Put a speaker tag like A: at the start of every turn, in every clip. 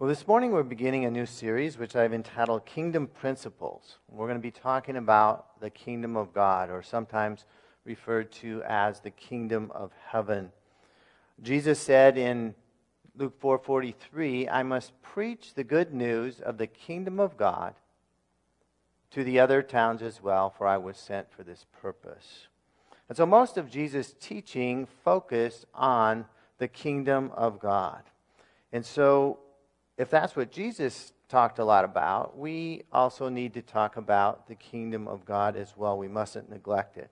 A: Well, this morning we're beginning a new series which I've entitled Kingdom Principles. We're going to be talking about the kingdom of God, or sometimes referred to as the kingdom of heaven. Jesus said in Luke 4:43, "I must preach the good news of the kingdom of God to the other towns as well, for I was sent for this purpose." And so most of Jesus' teaching focused on the kingdom of God. And so if that's what Jesus talked a lot about, we also need to talk about the kingdom of God as well. We mustn't neglect it.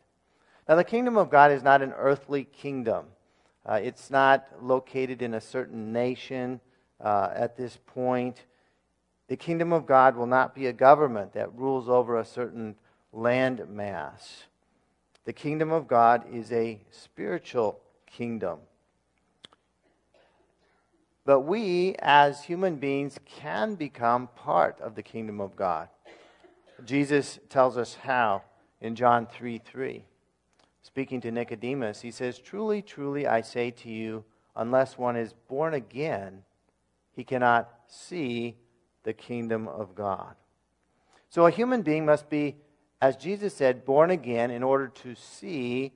A: Now, the kingdom of God is not an earthly kingdom, uh, it's not located in a certain nation uh, at this point. The kingdom of God will not be a government that rules over a certain land mass. The kingdom of God is a spiritual kingdom. But we, as human beings, can become part of the kingdom of God. Jesus tells us how in John 3 3. Speaking to Nicodemus, he says, Truly, truly, I say to you, unless one is born again, he cannot see the kingdom of God. So a human being must be, as Jesus said, born again in order to see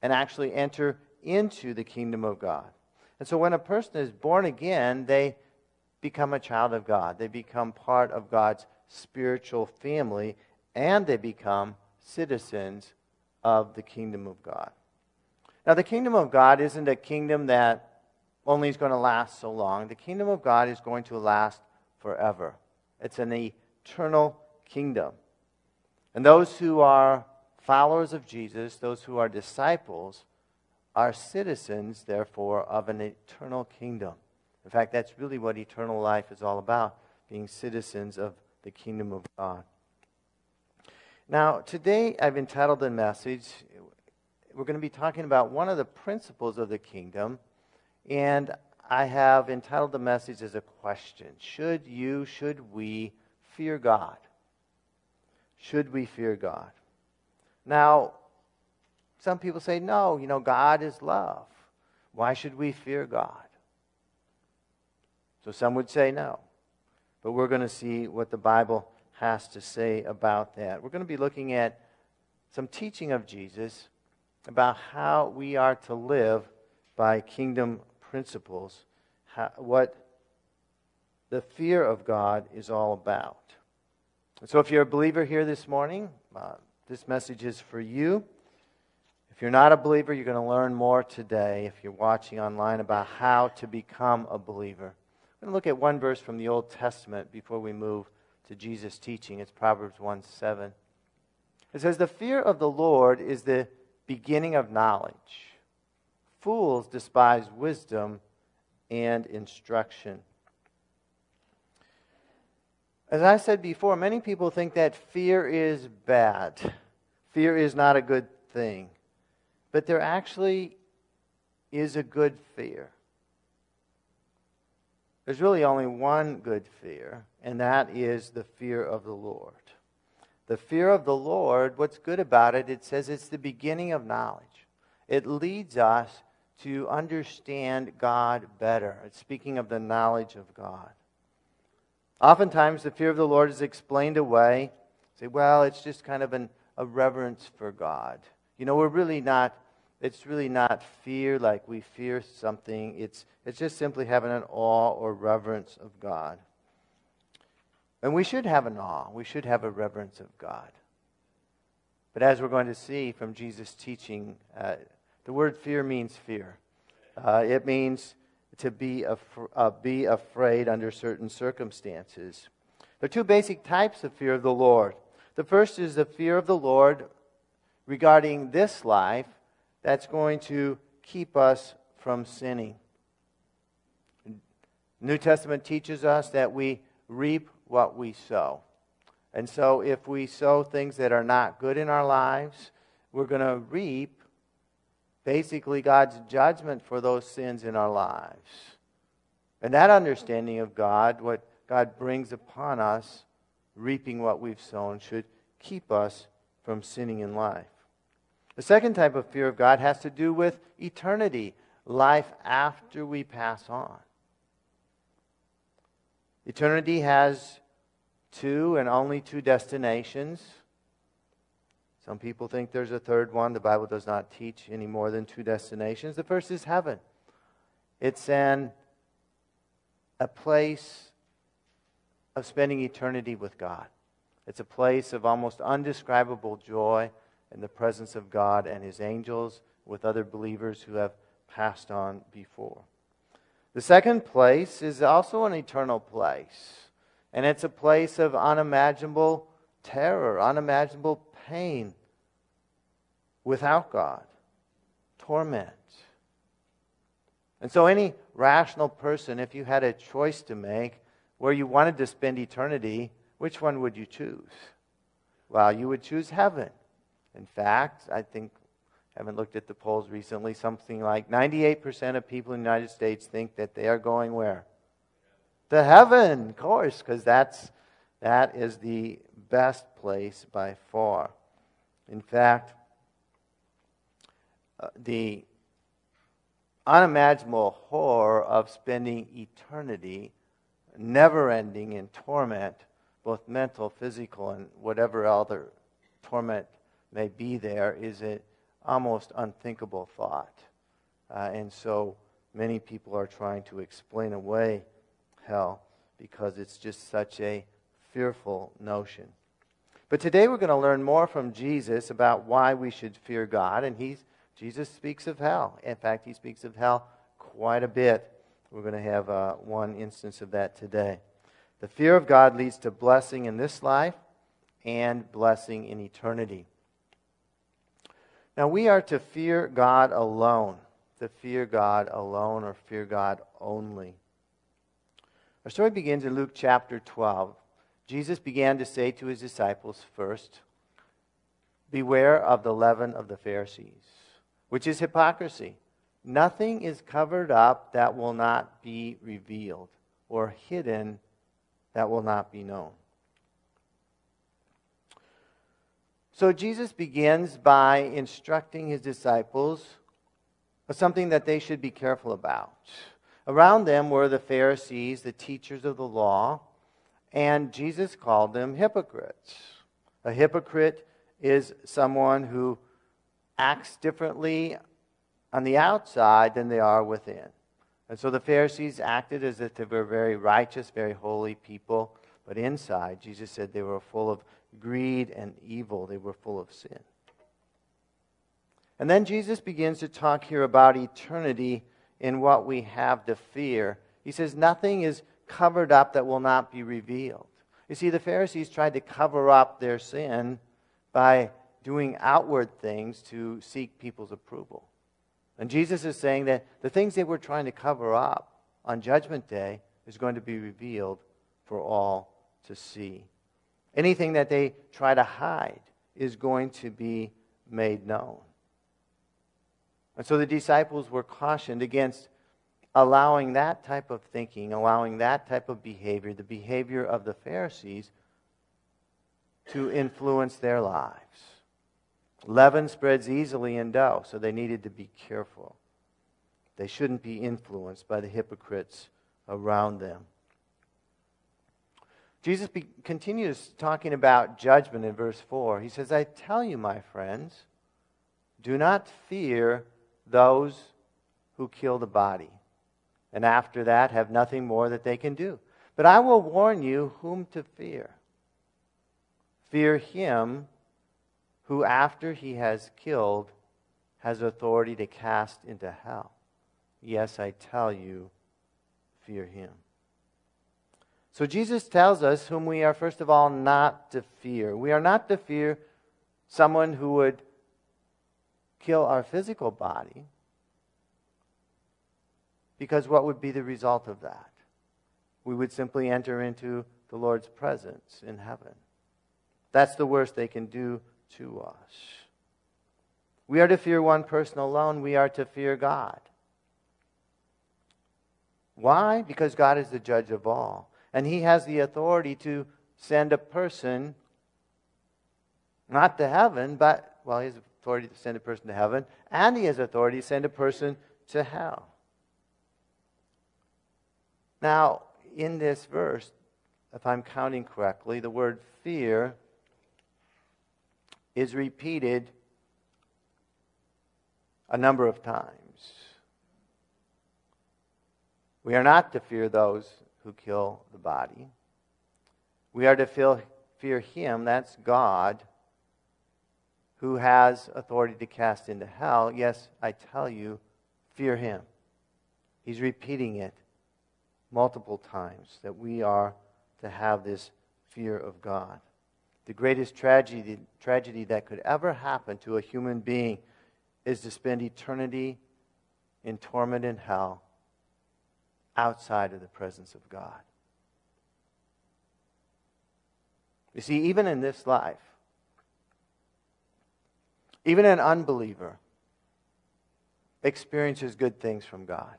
A: and actually enter into the kingdom of God. And so when a person is born again, they become a child of God. They become part of God's spiritual family, and they become citizens of the kingdom of God. Now, the kingdom of God isn't a kingdom that only is going to last so long. The kingdom of God is going to last forever. It's an eternal kingdom. And those who are followers of Jesus, those who are disciples, are citizens, therefore, of an eternal kingdom. In fact, that's really what eternal life is all about being citizens of the kingdom of God. Now, today I've entitled the message, we're going to be talking about one of the principles of the kingdom, and I have entitled the message as a question Should you, should we fear God? Should we fear God? Now, some people say, no, you know, God is love. Why should we fear God? So some would say no. But we're going to see what the Bible has to say about that. We're going to be looking at some teaching of Jesus about how we are to live by kingdom principles, how, what the fear of God is all about. so, if you're a believer here this morning, uh, this message is for you. If you're not a believer, you're going to learn more today if you're watching online about how to become a believer. I'm going to look at one verse from the Old Testament before we move to Jesus' teaching. It's Proverbs 1 7. It says, The fear of the Lord is the beginning of knowledge. Fools despise wisdom and instruction. As I said before, many people think that fear is bad. Fear is not a good thing. But there actually is a good fear. There's really only one good fear, and that is the fear of the Lord. The fear of the Lord, what's good about it, it says it's the beginning of knowledge. It leads us to understand God better. It's speaking of the knowledge of God. Oftentimes, the fear of the Lord is explained away. Say, well, it's just kind of an, a reverence for God. You know, we're really not, it's really not fear like we fear something. It's, it's just simply having an awe or reverence of God. And we should have an awe. We should have a reverence of God. But as we're going to see from Jesus' teaching, uh, the word fear means fear. Uh, it means to be, af- uh, be afraid under certain circumstances. There are two basic types of fear of the Lord. The first is the fear of the Lord regarding this life that's going to keep us from sinning. New Testament teaches us that we reap what we sow. And so if we sow things that are not good in our lives, we're going to reap basically God's judgment for those sins in our lives. And that understanding of God, what God brings upon us, reaping what we've sown, should keep us from sinning in life. The second type of fear of God has to do with eternity, life after we pass on. Eternity has two and only two destinations. Some people think there's a third one. The Bible does not teach any more than two destinations. The first is heaven. It's an a place of spending eternity with God. It's a place of almost undescribable joy in the presence of God and his angels with other believers who have passed on before. The second place is also an eternal place, and it's a place of unimaginable terror, unimaginable pain without God, torment. And so, any rational person, if you had a choice to make where you wanted to spend eternity, which one would you choose? Well, you would choose heaven. In fact, I think, I haven't looked at the polls recently, something like 98% of people in the United States think that they are going where? To heaven, of course, because that's that is the best place by far. In fact, uh, the unimaginable horror of spending eternity never ending in torment, both mental, physical, and whatever other torment may be there, is an almost unthinkable thought. Uh, and so many people are trying to explain away hell because it's just such a fearful notion. But today we're going to learn more from Jesus about why we should fear God, and he's Jesus speaks of hell. In fact, he speaks of hell quite a bit. We're going to have uh, one instance of that today. The fear of God leads to blessing in this life and blessing in eternity. Now, we are to fear God alone, to fear God alone or fear God only. Our story begins in Luke chapter 12. Jesus began to say to his disciples first, Beware of the leaven of the Pharisees which is hypocrisy. Nothing is covered up that will not be revealed, or hidden that will not be known. So Jesus begins by instructing his disciples of something that they should be careful about. Around them were the Pharisees, the teachers of the law, and Jesus called them hypocrites. A hypocrite is someone who acts differently on the outside than they are within. And so the Pharisees acted as if they were very righteous, very holy people, but inside, Jesus said they were full of greed and evil, they were full of sin. And then Jesus begins to talk here about eternity in what we have to fear. He says, Nothing is covered up that will not be revealed. You see, the Pharisees tried to cover up their sin by doing outward things to seek people's approval. And Jesus is saying that the things they were trying to cover up on Judgment Day is going to be revealed for all to see. Anything that they try to hide is going to be made known. And so the disciples were cautioned against allowing that type of thinking, allowing that type of behavior, the behavior of the Pharisees, to influence their lives. Leaven spreads easily in dough, so they needed to be careful. They shouldn't be influenced by the hypocrites around them. Jesus be, continues talking about judgment in verse 4. He says, I tell you, my friends, do not fear those who kill the body, and after that have nothing more that they can do. But I will warn you whom to fear. Fear him who, after he has killed, has authority to cast into hell. Yes, I tell you, fear him. So Jesus tells us whom we are, first of all, not to fear. We are not to fear someone who would kill our physical body, because what would be the result of that? We would simply enter into the Lord's presence in heaven. That's the worst they can do to us. We are to fear one person alone. We are to fear God. Why? Because God is the judge of all. And He has the authority to send a person not to heaven, but, well, He has authority to send a person to heaven, and He has authority to send a person to hell. Now, in this verse, if I'm counting correctly, the word fear is repeated a number of times. We are not to fear those who kill the body. We are to feel, fear Him, that's God, who has authority to cast into hell. Yes, I tell you, fear Him. He's repeating it multiple times that we are to have this fear of God. The greatest tragedy, tragedy that could ever happen to a human being is to spend eternity in torment in hell outside of the presence of God. You see, even in this life, even an unbeliever experiences good things from God.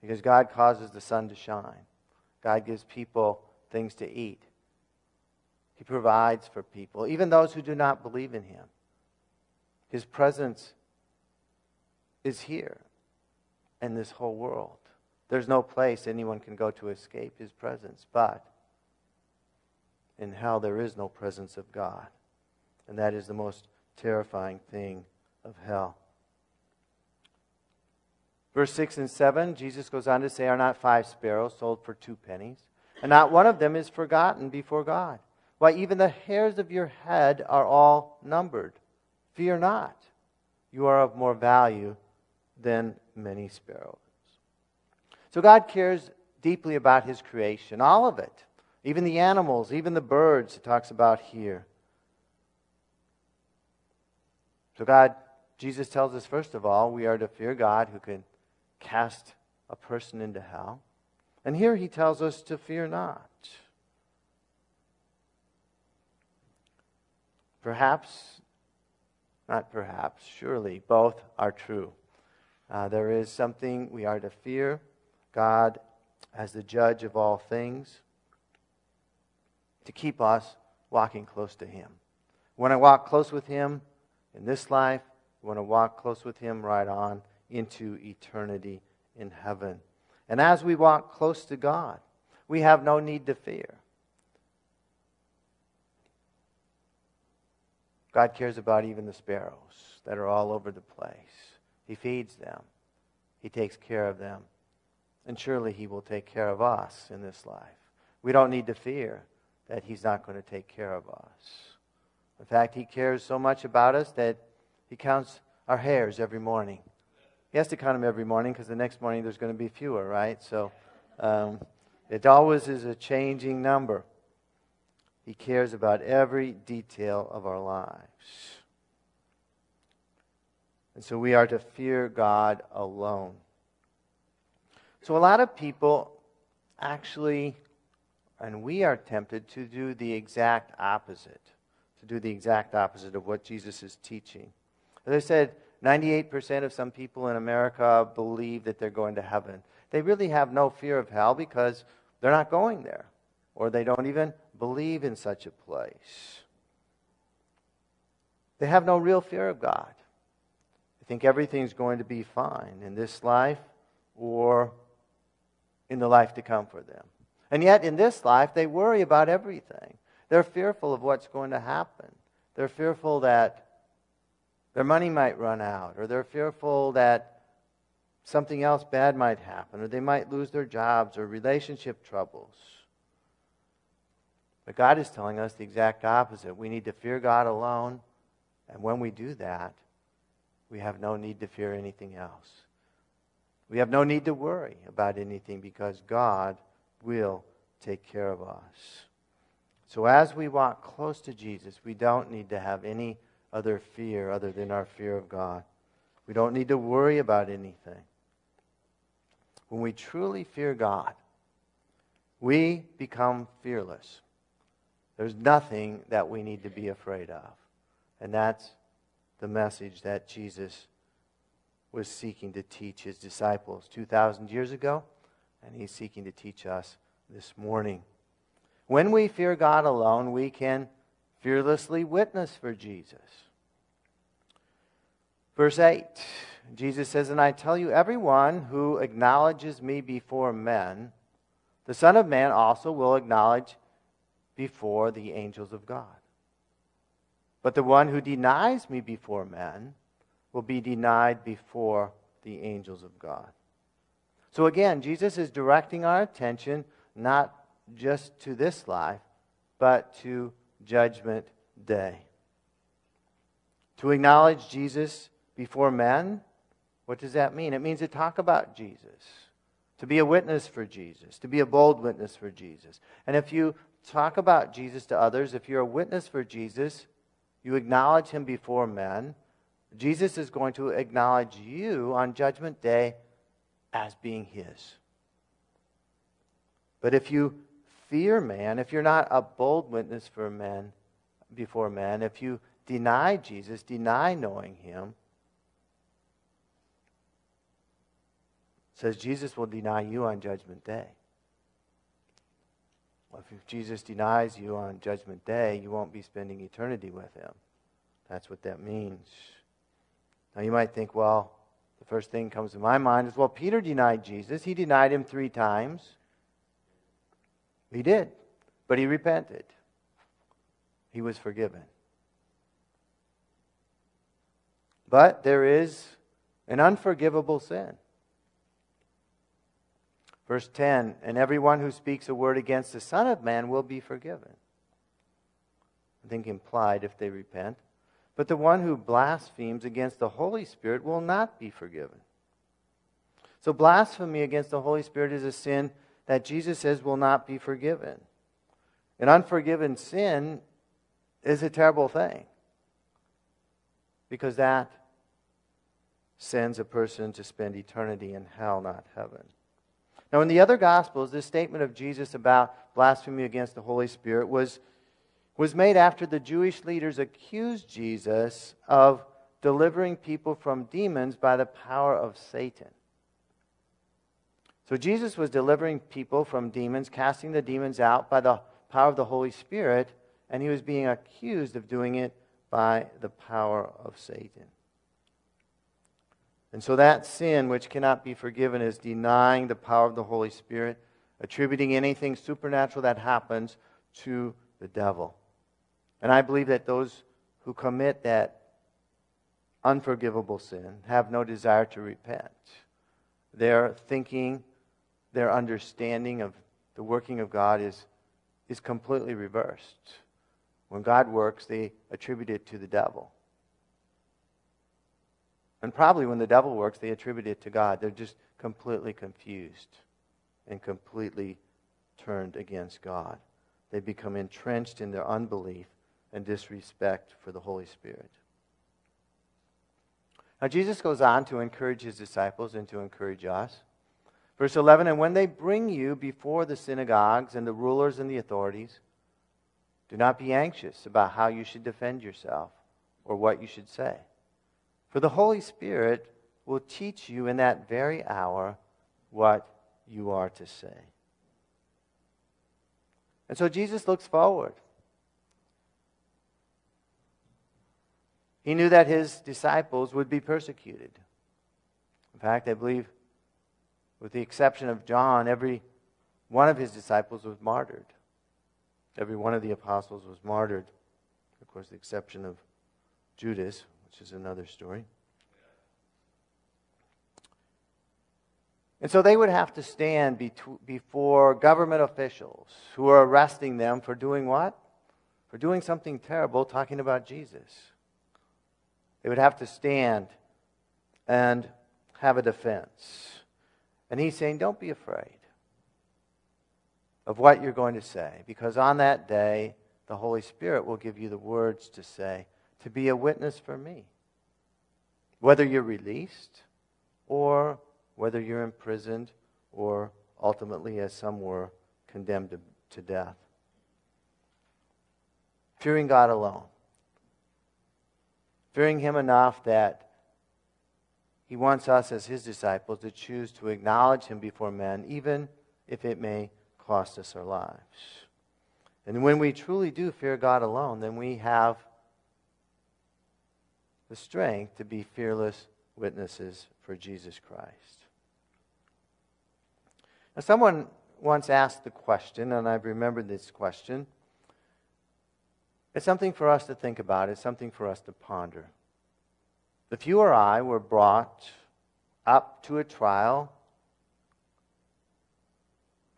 A: Because God causes the sun to shine. God gives people things to eat. He provides for people, even those who do not believe in Him. His presence is here in this whole world. There's no place anyone can go to escape His presence, but in hell there is no presence of God. And that is the most terrifying thing of hell. Verse 6 and 7, Jesus goes on to say, Are not five sparrows sold for two pennies? And not one of them is forgotten before God. Why, even the hairs of your head are all numbered. Fear not. You are of more value than many sparrows. So God cares deeply about his creation, all of it. Even the animals, even the birds, it talks about here. So God, Jesus tells us, first of all, we are to fear God who can cast a person into hell. And here he tells us to fear not. Perhaps, not perhaps, surely, both are true. Uh, there is something we are to fear God as the judge of all things to keep us walking close to Him. When I walk close with Him in this life, want to walk close with Him right on into eternity in heaven. And as we walk close to God, we have no need to fear. God cares about even the sparrows that are all over the place. He feeds them, He takes care of them. And surely He will take care of us in this life. We don't need to fear that He's not going to take care of us. In fact, He cares so much about us that He counts our hairs every morning. He has to count them every morning because the next morning there's going to be fewer, right? So um, it always is a changing number. He cares about every detail of our lives. And so we are to fear God alone. So a lot of people actually, and we are tempted to do the exact opposite, to do the exact opposite of what Jesus is teaching. As I said, 98% of some people in America believe that they're going to heaven. They really have no fear of hell because they're not going there, or they don't even believe in such a place. They have no real fear of God. Think everything's going to be fine in this life or in the life to come for them. And yet, in this life, they worry about everything. They're fearful of what's going to happen. They're fearful that their money might run out, or they're fearful that something else bad might happen, or they might lose their jobs, or relationship troubles. But God is telling us the exact opposite. We need to fear God alone, and when we do that, we have no need to fear anything else. We have no need to worry about anything because God will take care of us. So as we walk close to Jesus, we don't need to have any other fear other than our fear of God. We don't need to worry about anything. When we truly fear God, we become fearless. There's nothing that we need to be afraid of. And that's the message that Jesus was seeking to teach his disciples 2,000 years ago, and he's seeking to teach us this morning. When we fear God alone, we can fearlessly witness for Jesus. Verse 8 Jesus says, And I tell you, everyone who acknowledges me before men, the Son of Man also will acknowledge before the angels of God. But the one who denies me before men will be denied before the angels of God. So again, Jesus is directing our attention not just to this life, but to Judgment Day. To acknowledge Jesus before men, what does that mean? It means to talk about Jesus, to be a witness for Jesus, to be a bold witness for Jesus. And if you talk about Jesus to others, if you're a witness for Jesus, you acknowledge him before men, Jesus is going to acknowledge you on Judgment Day as being his. But if you fear man, if you're not a bold witness for men before men, if you deny Jesus, deny knowing him, says Jesus will deny you on judgment day. If Jesus denies you on judgment day, you won't be spending eternity with him. That's what that means. Now you might think, well, the first thing comes to my mind is, well, Peter denied Jesus. He denied him three times. He did, but he repented. He was forgiven. But there is an unforgivable sin. Verse 10 And everyone who speaks a word against the Son of Man will be forgiven. I think implied if they repent. But the one who blasphemes against the Holy Spirit will not be forgiven. So, blasphemy against the Holy Spirit is a sin that Jesus says will not be forgiven. An unforgiven sin is a terrible thing because that sends a person to spend eternity in hell, not heaven. Now, in the other Gospels, this statement of Jesus about blasphemy against the Holy Spirit was, was made after the Jewish leaders accused Jesus of delivering people from demons by the power of Satan. So, Jesus was delivering people from demons, casting the demons out by the power of the Holy Spirit, and he was being accused of doing it by the power of Satan. And so that sin which cannot be forgiven is denying the power of the Holy Spirit, attributing anything supernatural that happens to the devil. And I believe that those who commit that unforgivable sin have no desire to repent. Their thinking, their understanding of the working of God is, is completely reversed. When God works, they attribute it to the devil. And probably when the devil works, they attribute it to God. They're just completely confused and completely turned against God. They become entrenched in their unbelief and disrespect for the Holy Spirit. Now, Jesus goes on to encourage his disciples and to encourage us. Verse 11 And when they bring you before the synagogues and the rulers and the authorities, do not be anxious about how you should defend yourself or what you should say. For the Holy Spirit will teach you in that very hour what you are to say. And so Jesus looks forward. He knew that his disciples would be persecuted. In fact, I believe, with the exception of John, every one of his disciples was martyred. Every one of the apostles was martyred. Of course, the exception of Judas, which is another story. And so they would have to stand before government officials who are arresting them for doing what? For doing something terrible, talking about Jesus. They would have to stand and have a defense. And he's saying, Don't be afraid of what you're going to say, because on that day, the Holy Spirit will give you the words to say to be a witness for me. Whether you're released or whether you're imprisoned or ultimately, as some were, condemned to, to death. Fearing God alone. Fearing Him enough that He wants us as His disciples to choose to acknowledge Him before men, even if it may cost us our lives. And when we truly do fear God alone, then we have the strength to be fearless witnesses for Jesus Christ. Now, someone once asked the question, and I've remembered this question. It's something for us to think about, it's something for us to ponder. If you or I were brought up to a trial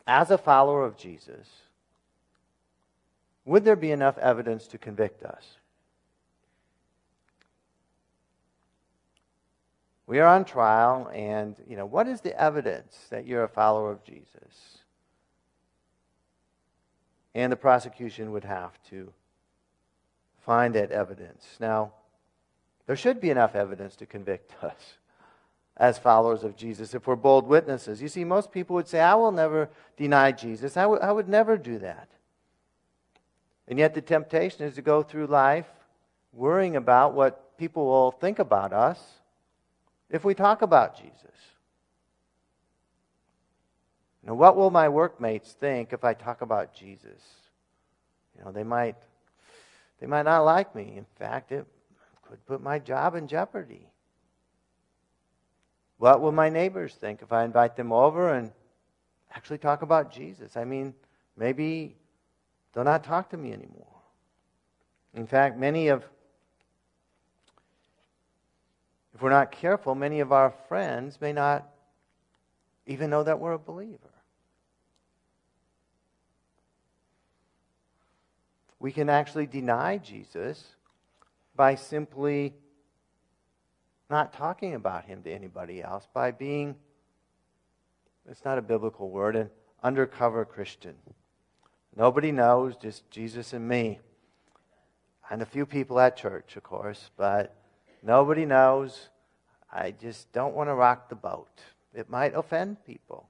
A: as a follower of Jesus, would there be enough evidence to convict us? We are on trial, and you know what is the evidence that you're a follower of Jesus? And the prosecution would have to find that evidence. Now, there should be enough evidence to convict us as followers of Jesus if we're bold witnesses. You see, most people would say, I will never deny Jesus. I, w- I would never do that. And yet, the temptation is to go through life worrying about what people will think about us if we talk about Jesus. Now, what will my workmates think if I talk about Jesus? You know, they might they might not like me. In fact, it could put my job in jeopardy. What will my neighbors think if I invite them over and actually talk about Jesus? I mean, maybe they'll not talk to me anymore. In fact, many of, if we're not careful, many of our friends may not even know that we're a believer. We can actually deny Jesus by simply not talking about him to anybody else, by being, it's not a biblical word, an undercover Christian. Nobody knows, just Jesus and me. And a few people at church, of course, but nobody knows. I just don't want to rock the boat. It might offend people.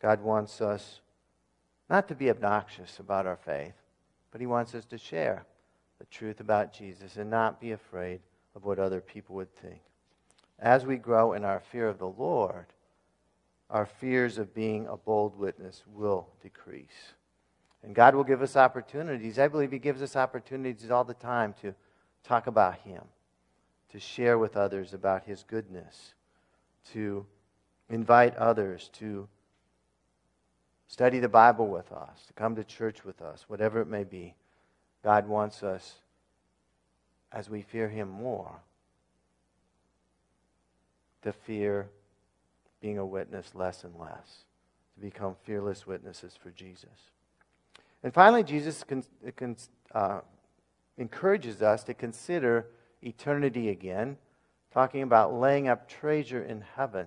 A: God wants us not to be obnoxious about our faith, but He wants us to share the truth about Jesus and not be afraid of what other people would think. As we grow in our fear of the Lord, our fears of being a bold witness will decrease. And God will give us opportunities. I believe He gives us opportunities all the time to talk about Him, to share with others about His goodness, to invite others to study the Bible with us, to come to church with us, whatever it may be. God wants us, as we fear Him more, to fear being a witness less and less, to become fearless witnesses for Jesus. And finally, Jesus con- con- uh, encourages us to consider eternity again, talking about laying up treasure in heaven.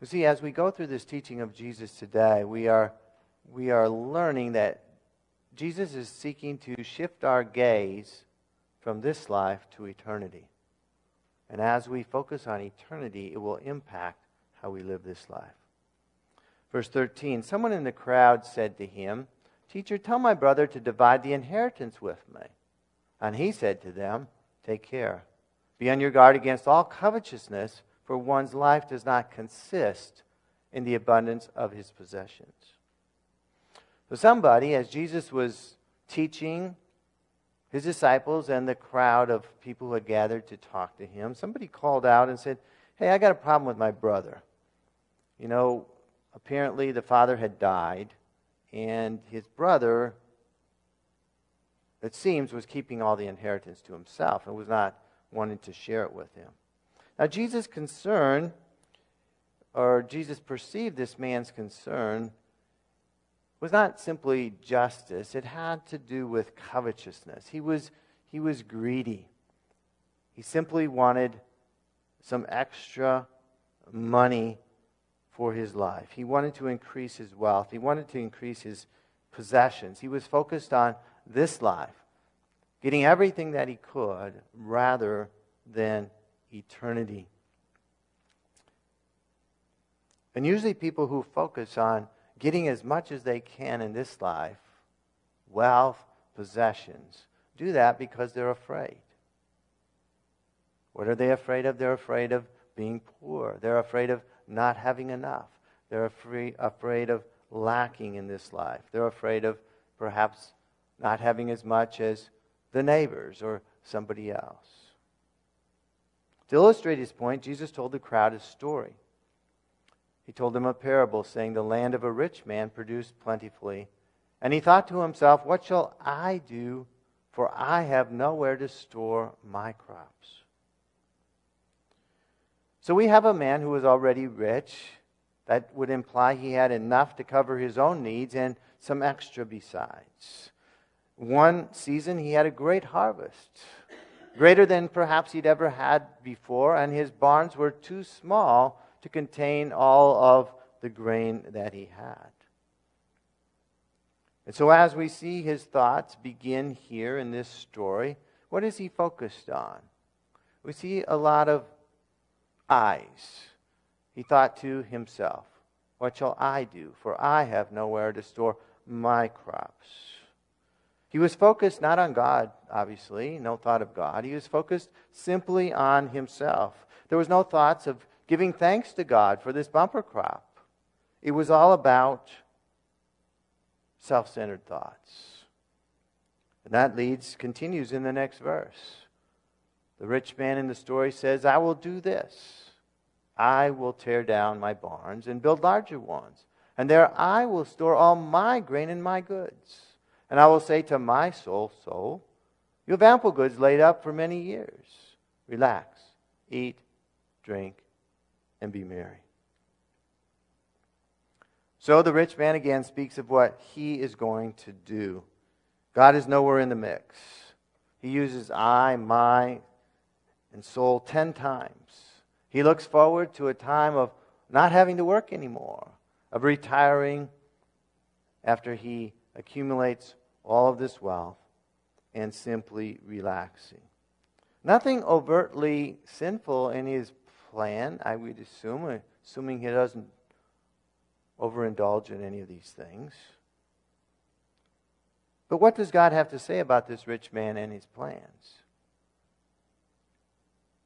A: You see, as we go through this teaching of Jesus today, we are, we are learning that Jesus is seeking to shift our gaze from this life to eternity. And as we focus on eternity, it will impact how we live this life. Verse 13 Someone in the crowd said to him, Teacher, tell my brother to divide the inheritance with me. And he said to them, Take care. Be on your guard against all covetousness for one's life does not consist in the abundance of his possessions. So, somebody, as Jesus was teaching his disciples and the crowd of people who had gathered to talk to him, somebody called out and said, Hey, I got a problem with my brother. You know, apparently the father had died, and his brother, it seems, was keeping all the inheritance to himself and was not wanting to share it with him. Now, Jesus' concern, or Jesus perceived this man's concern, was not simply justice, it had to do with covetousness. He was, he was greedy. He simply wanted some extra money for his life. He wanted to increase his wealth, he wanted to increase his possessions. He was focused on this life, getting everything that he could rather than eternity. And usually, people who focus on getting as much as they can in this life wealth, possessions do that because they're afraid. What are they afraid of? They're afraid of being poor, they're afraid of not having enough, they're afraid, afraid of lacking in this life, they're afraid of perhaps not having as much as the neighbors or somebody else. To illustrate his point, Jesus told the crowd a story. He told them a parable, saying, The land of a rich man produced plentifully. And he thought to himself, What shall I do? For I have nowhere to store my crops. So we have a man who was already rich. That would imply he had enough to cover his own needs and some extra besides. One season he had a great harvest, greater than perhaps he'd ever had before, and his barns were too small to contain all of the grain that he had. And so, as we see his thoughts begin here in this story, what is he focused on? We see a lot of eyes. He thought to himself, What shall I do? For I have nowhere to store my crops. He was focused not on God, obviously, no thought of God. He was focused simply on himself. There was no thoughts of giving thanks to God for this bumper crop. It was all about self centered thoughts. And that leads, continues in the next verse. The rich man in the story says, I will do this. I will tear down my barns and build larger ones. And there I will store all my grain and my goods. And I will say to my soul, Soul, you have ample goods laid up for many years. Relax, eat, drink, and be merry. So the rich man again speaks of what he is going to do. God is nowhere in the mix. He uses I, my, and soul ten times. He looks forward to a time of not having to work anymore, of retiring after he accumulates all of this wealth and simply relaxing. Nothing overtly sinful in his plan, I would assume, assuming he doesn't overindulge in any of these things. But what does God have to say about this rich man and his plans?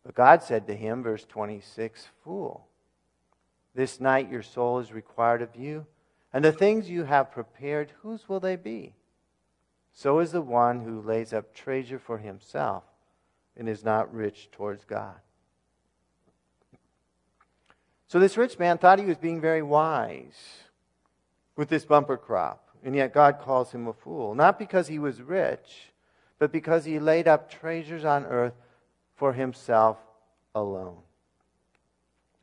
A: But God said to him, verse 26, Fool, this night your soul is required of you, and the things you have prepared, whose will they be? So is the one who lays up treasure for himself and is not rich towards God. So this rich man thought he was being very wise with this bumper crop, and yet God calls him a fool. Not because he was rich, but because he laid up treasures on earth for himself alone.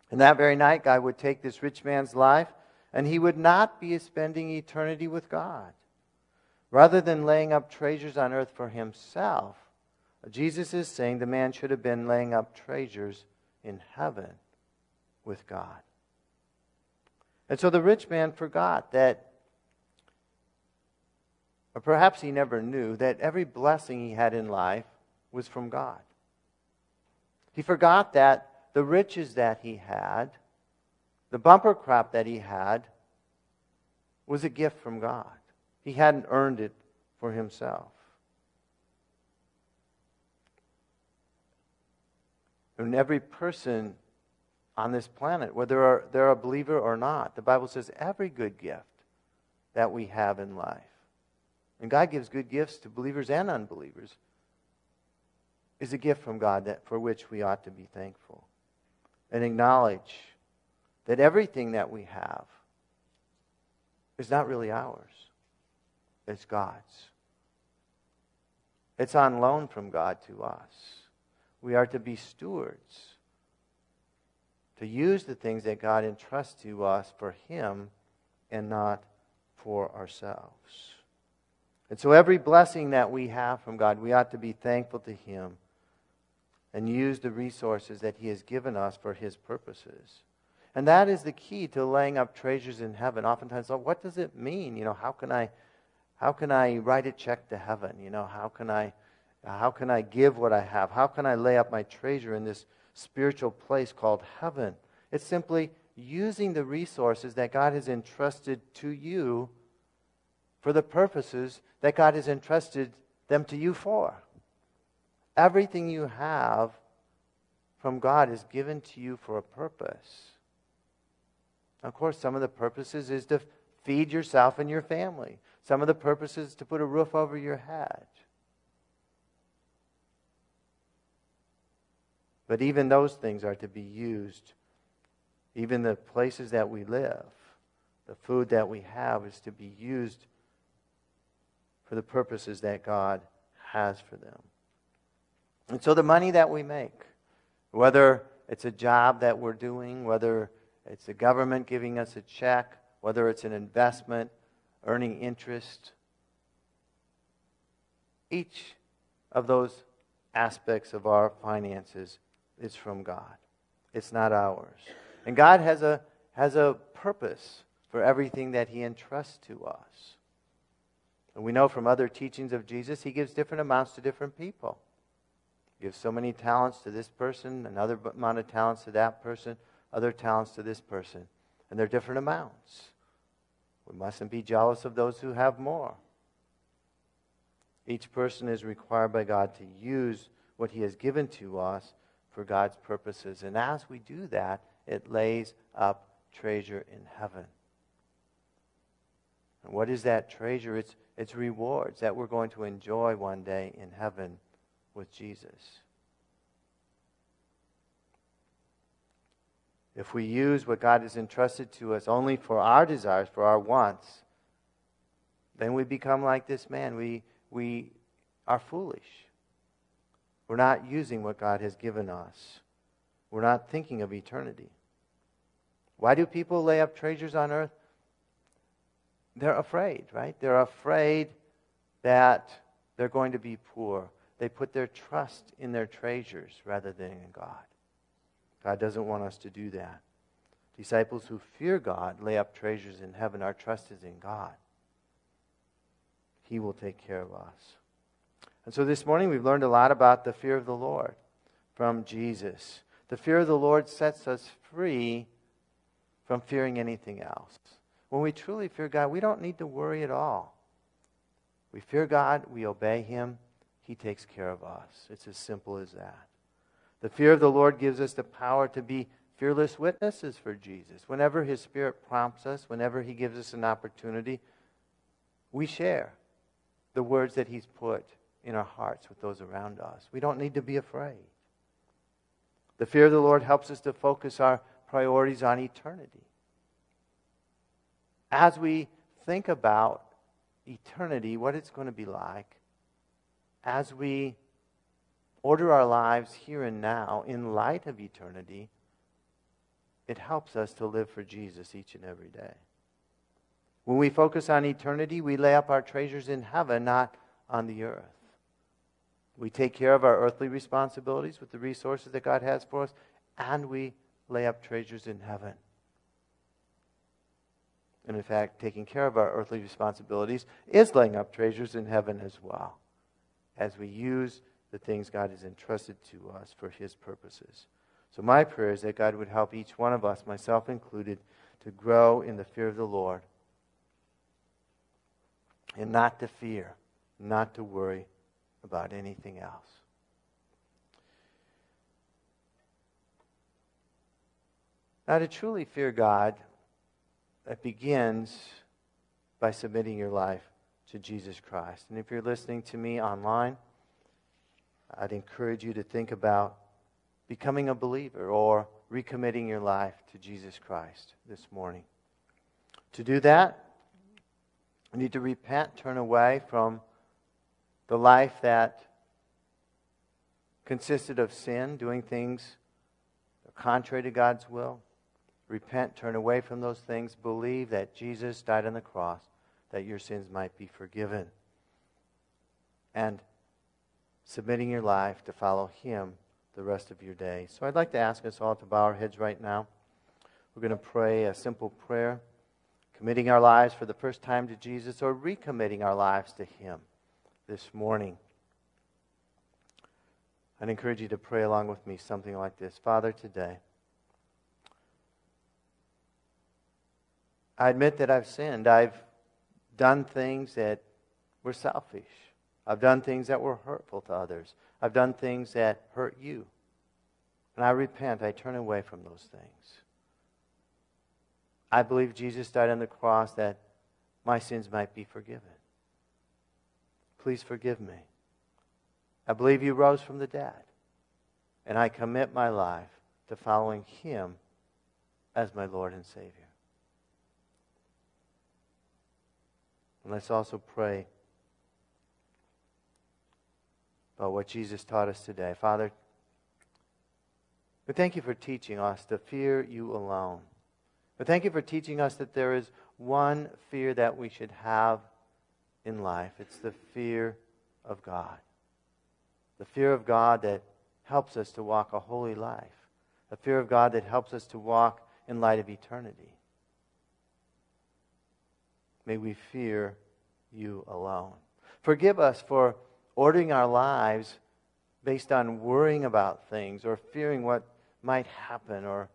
A: And that very night, God would take this rich man's life, and he would not be spending eternity with God. Rather than laying up treasures on earth for himself, Jesus is saying the man should have been laying up treasures in heaven with God. And so the rich man forgot that, or perhaps he never knew, that every blessing he had in life was from God. He forgot that the riches that he had, the bumper crop that he had, was a gift from God. He hadn't earned it for himself. And every person on this planet, whether they're a believer or not. The Bible says every good gift that we have in life, and God gives good gifts to believers and unbelievers, is a gift from God that, for which we ought to be thankful and acknowledge that everything that we have is not really ours, it's God's. It's on loan from God to us. We are to be stewards to use the things that God entrusts to us for Him and not for ourselves. And so, every blessing that we have from God, we ought to be thankful to Him and use the resources that He has given us for His purposes. And that is the key to laying up treasures in heaven. Oftentimes, oh, what does it mean? You know, how can I, how can I write a check to heaven? You know, how can I, how can I give what I have? How can I lay up my treasure in this spiritual place called heaven. It's simply using the resources that God has entrusted to you for the purposes that God has entrusted them to you for. Everything you have from God is given to you for a purpose. Of course, some of the purposes is to feed yourself and your family. Some of the purposes is to put a roof over your head. But even those things are to be used. Even the places that we live, the food that we have is to be used for the purposes that God has for them. And so the money that we make, whether it's a job that we're doing, whether it's the government giving us a check, whether it's an investment, earning interest, each of those aspects of our finances is from God. It's not ours. And God has a, has a purpose for everything that He entrusts to us. And we know from other teachings of Jesus, He gives different amounts to different people. He gives so many talents to this person, another amount of talents to that person, other talents to this person. And they're different amounts. We mustn't be jealous of those who have more. Each person is required by God to use what He has given to us for God's purposes. And as we do that, it lays up treasure in heaven. And what is that treasure? It's, it's rewards that we're going to enjoy one day in heaven with Jesus. If we use what God has entrusted to us only for our desires, for our wants, then we become like this man. We, we are foolish. We're not using what God has given us. We're not thinking of eternity. Why do people lay up treasures on earth? They're afraid, right? They're afraid that they're going to be poor. They put their trust in their treasures rather than in God. God doesn't want us to do that. Disciples who fear God lay up treasures in heaven. Our trust is in God. He will take care of us. And so this morning we've learned a lot about the fear of the Lord from Jesus. The fear of the Lord sets us free from fearing anything else. When we truly fear God, we don't need to worry at all. We fear God, we obey Him, He takes care of us. It's as simple as that. The fear of the Lord gives us the power to be fearless witnesses for Jesus. Whenever His Spirit prompts us, whenever He gives us an opportunity, we share the words that He's put in our hearts with those around us. We don't need to be afraid. The fear of the Lord helps us to focus our priorities on eternity. As we think about eternity, what it's going to be like, as we order our lives here and now in light of eternity, it helps us to live for Jesus each and every day. When we focus on eternity, we lay up our treasures in heaven, not on the earth. We take care of our earthly responsibilities with the resources that God has for us, and we lay up treasures in heaven. And in fact, taking care of our earthly responsibilities is laying up treasures in heaven as well, as we use the things God has entrusted to us for His purposes. So, my prayer is that God would help each one of us, myself included, to grow in the fear of the Lord and not to fear, not to worry about anything else. Now, to truly fear God, that begins by submitting your life to Jesus Christ. And if you're listening to me online, I'd encourage you to think about becoming a believer or recommitting your life to Jesus Christ this morning. To do that, you need to repent, turn away from the life that consisted of sin, doing things contrary to God's will. Repent, turn away from those things, believe that Jesus died on the cross that your sins might be forgiven. And submitting your life to follow Him the rest of your day. So I'd like to ask us all to bow our heads right now. We're going to pray a simple prayer, committing our lives for the first time to Jesus or recommitting our lives to Him this morning. I'd encourage you to pray along with me something like this Father, today, I admit that I've sinned. I've done things that were selfish. I've done things that were hurtful to others. I've done things that hurt you. And I repent. I turn away from those things. I believe Jesus died on the cross that my sins might be forgiven. Please forgive me. I believe you rose from the dead. and I commit my life to following Him as my Lord and Savior. And let's also pray about what Jesus taught us today. Father, we thank you for teaching us to fear you alone. But thank you for teaching us that there is one fear that we should have in life. It's the fear of God. The fear of God that helps us to walk a holy life. The fear of God that helps us to walk in light of eternity. May we fear you alone. Forgive us for ordering our lives based on worrying about things or fearing what might happen or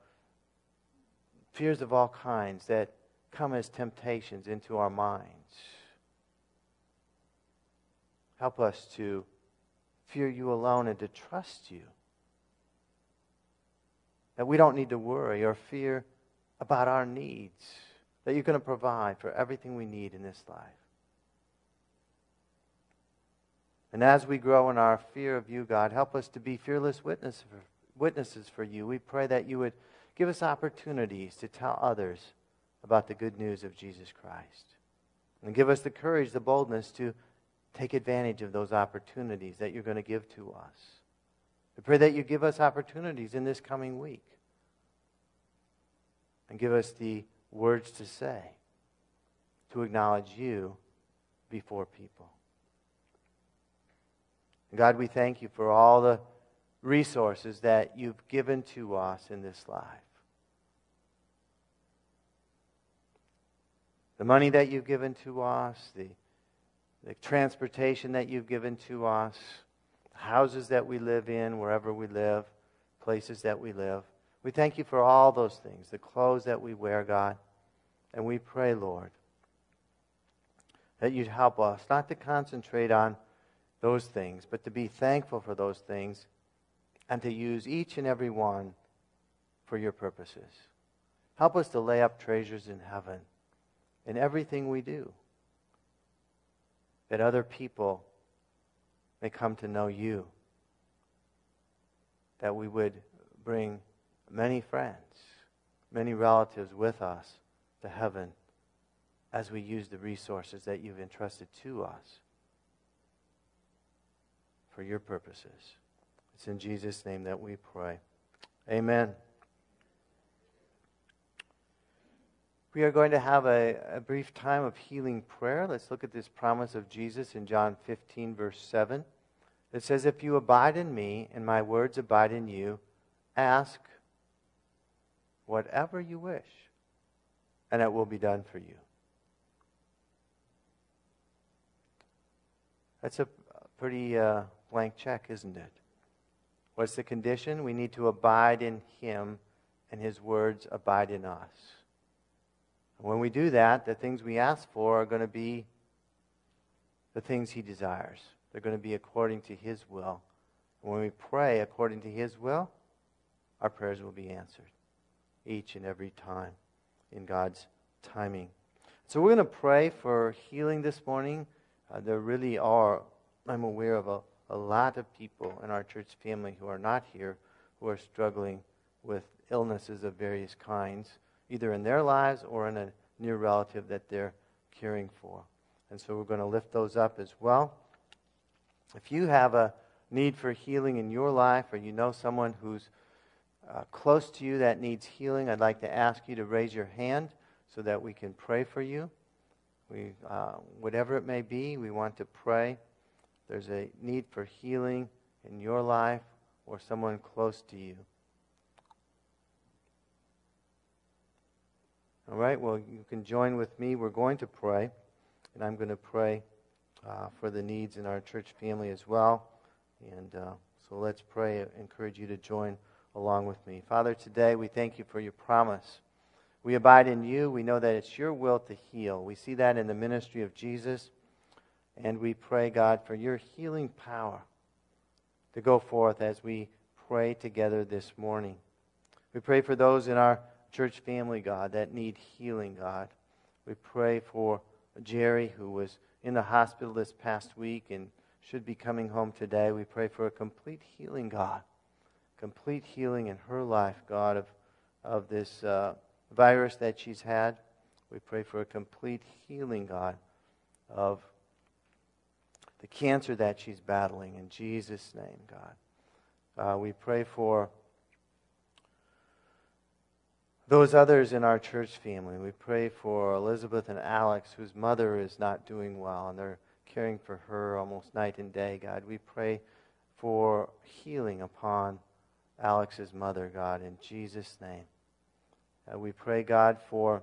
A: fears of all kinds that come as temptations into our minds. Help us to fear you alone and to trust you. That we don't need to worry or fear about our needs, that you're going to provide for everything we need in this life. And as we grow in our fear of you, God, help us to be fearless witness for, witnesses for you. We pray that you would give us opportunities to tell others about the good news of Jesus Christ. And give us the courage, the boldness to take advantage of those opportunities that you're going to give to us. We pray that you give us opportunities in this coming week and give us the words to say to acknowledge you before people. God, we thank you for all the resources that you've given to us in this life. The money that you've given to us, the the transportation that you've given to us, the houses that we live in, wherever we live, places that we live. We thank you for all those things, the clothes that we wear, God. And we pray, Lord, that you'd help us not to concentrate on those things, but to be thankful for those things and to use each and every one for your purposes. Help us to lay up treasures in heaven in everything we do that other people may come to know you, that we would bring many friends, many relatives with us to heaven as we use the resources that you've entrusted to us for your purposes. It's in Jesus' name that we pray. Amen. We are going to have a, a, brief time of healing prayer. Let's look at this promise of Jesus in John 15, verse 7. It says, If you abide in me and my words abide in you, ask whatever you wish, and it will be done for you. That's a pretty uh, blank check, isn't it? What's the condition? We need to abide in him, and his words abide in us. When we do that, the things we ask for are going to be the things He desires. They're going to be according to His will. And when we pray according to His will, our prayers will be answered each and every time in God's timing. So we're going to pray for healing this morning. Uh, there really are, I'm aware of a, a lot of people in our church family who are not here who are struggling with illnesses of various kinds either in their lives or in a near relative that they're caring for. And so we're going to lift those up as well. If you have a need for healing in your life or you know someone who's uh, close to you that needs healing, I'd like to ask you to raise your hand so that we can pray for you. We, uh, whatever it may be, we want to pray. There's a need for healing in your life or someone close to you. All right, well, you can join with me. We're going to pray, and I'm going to pray uh, for the needs in our church family as well. And uh, so let's pray. I encourage you to join along with me. Father, today we thank you for your promise. We abide in you. We know that it's your will to heal. We see that in the ministry of Jesus. And we pray, God, for your healing power to go forth as we pray together this morning. We pray for those in our church family, God, that need healing, God. We pray for Jerry, who was in the hospital this past week and should be coming home today. We pray for a complete healing, God. Complete healing in her life, God, of, of this uh, virus that she's had. We pray for a complete healing, God, of the cancer that she's battling. In Jesus' name, God. Uh, we pray for those others in our church family. We pray for Elizabeth and Alex, whose mother is not doing well, and they're caring for her almost night and day, God. We pray for healing upon Alex's mother, God, in Jesus' name. Uh, we pray, God, for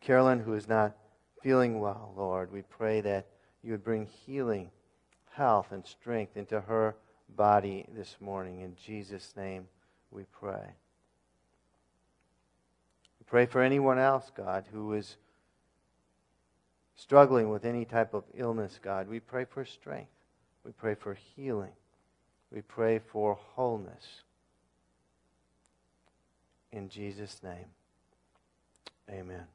A: Carolyn, who is not feeling well, Lord. We pray that you would bring healing, health, and strength into her body this morning. In Jesus' name we pray. We pray for anyone else, God, who is struggling with any type of illness, God. We pray for strength. We pray for healing. We pray for wholeness. In Jesus' name, amen.